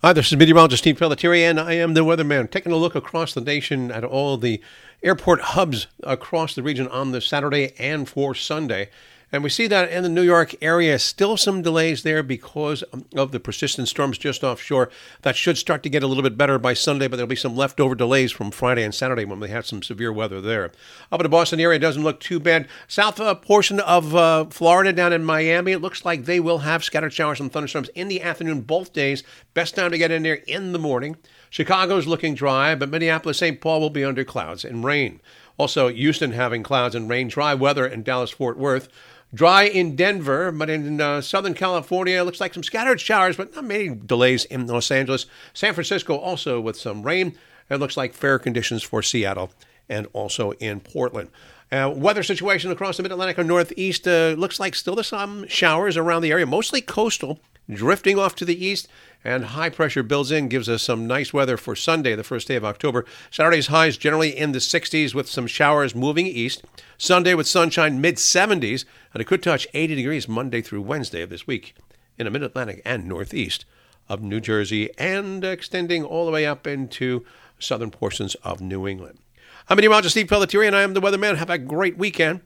Hi, this is meteorologist Steve Pelletieri, and I am the weatherman. Taking a look across the nation at all the airport hubs across the region on the Saturday and for Sunday. And we see that in the New York area, still some delays there because of the persistent storms just offshore. That should start to get a little bit better by Sunday, but there'll be some leftover delays from Friday and Saturday when we have some severe weather there. Up in the Boston area, doesn't look too bad. South uh, portion of uh, Florida down in Miami, it looks like they will have scattered showers and thunderstorms in the afternoon both days. Best time to get in there in the morning. Chicago's looking dry, but Minneapolis, St. Paul will be under clouds and rain. Also, Houston having clouds and rain, dry weather in Dallas, Fort Worth. Dry in Denver, but in uh, Southern California, it looks like some scattered showers, but not many delays in Los Angeles. San Francisco also with some rain. It looks like fair conditions for Seattle and also in Portland. Uh, weather situation across the Mid Atlantic and Northeast uh, looks like still some showers around the area, mostly coastal, drifting off to the east and high pressure builds in, gives us some nice weather for Sunday, the first day of October. Saturday's highs generally in the 60s with some showers moving east. Sunday with sunshine, mid 70s, and it could touch 80 degrees Monday through Wednesday of this week in the mid Atlantic and northeast of New Jersey and extending all the way up into southern portions of New England. I'm meteorologist Steve Pelletieri, and I am the weatherman. Have a great weekend.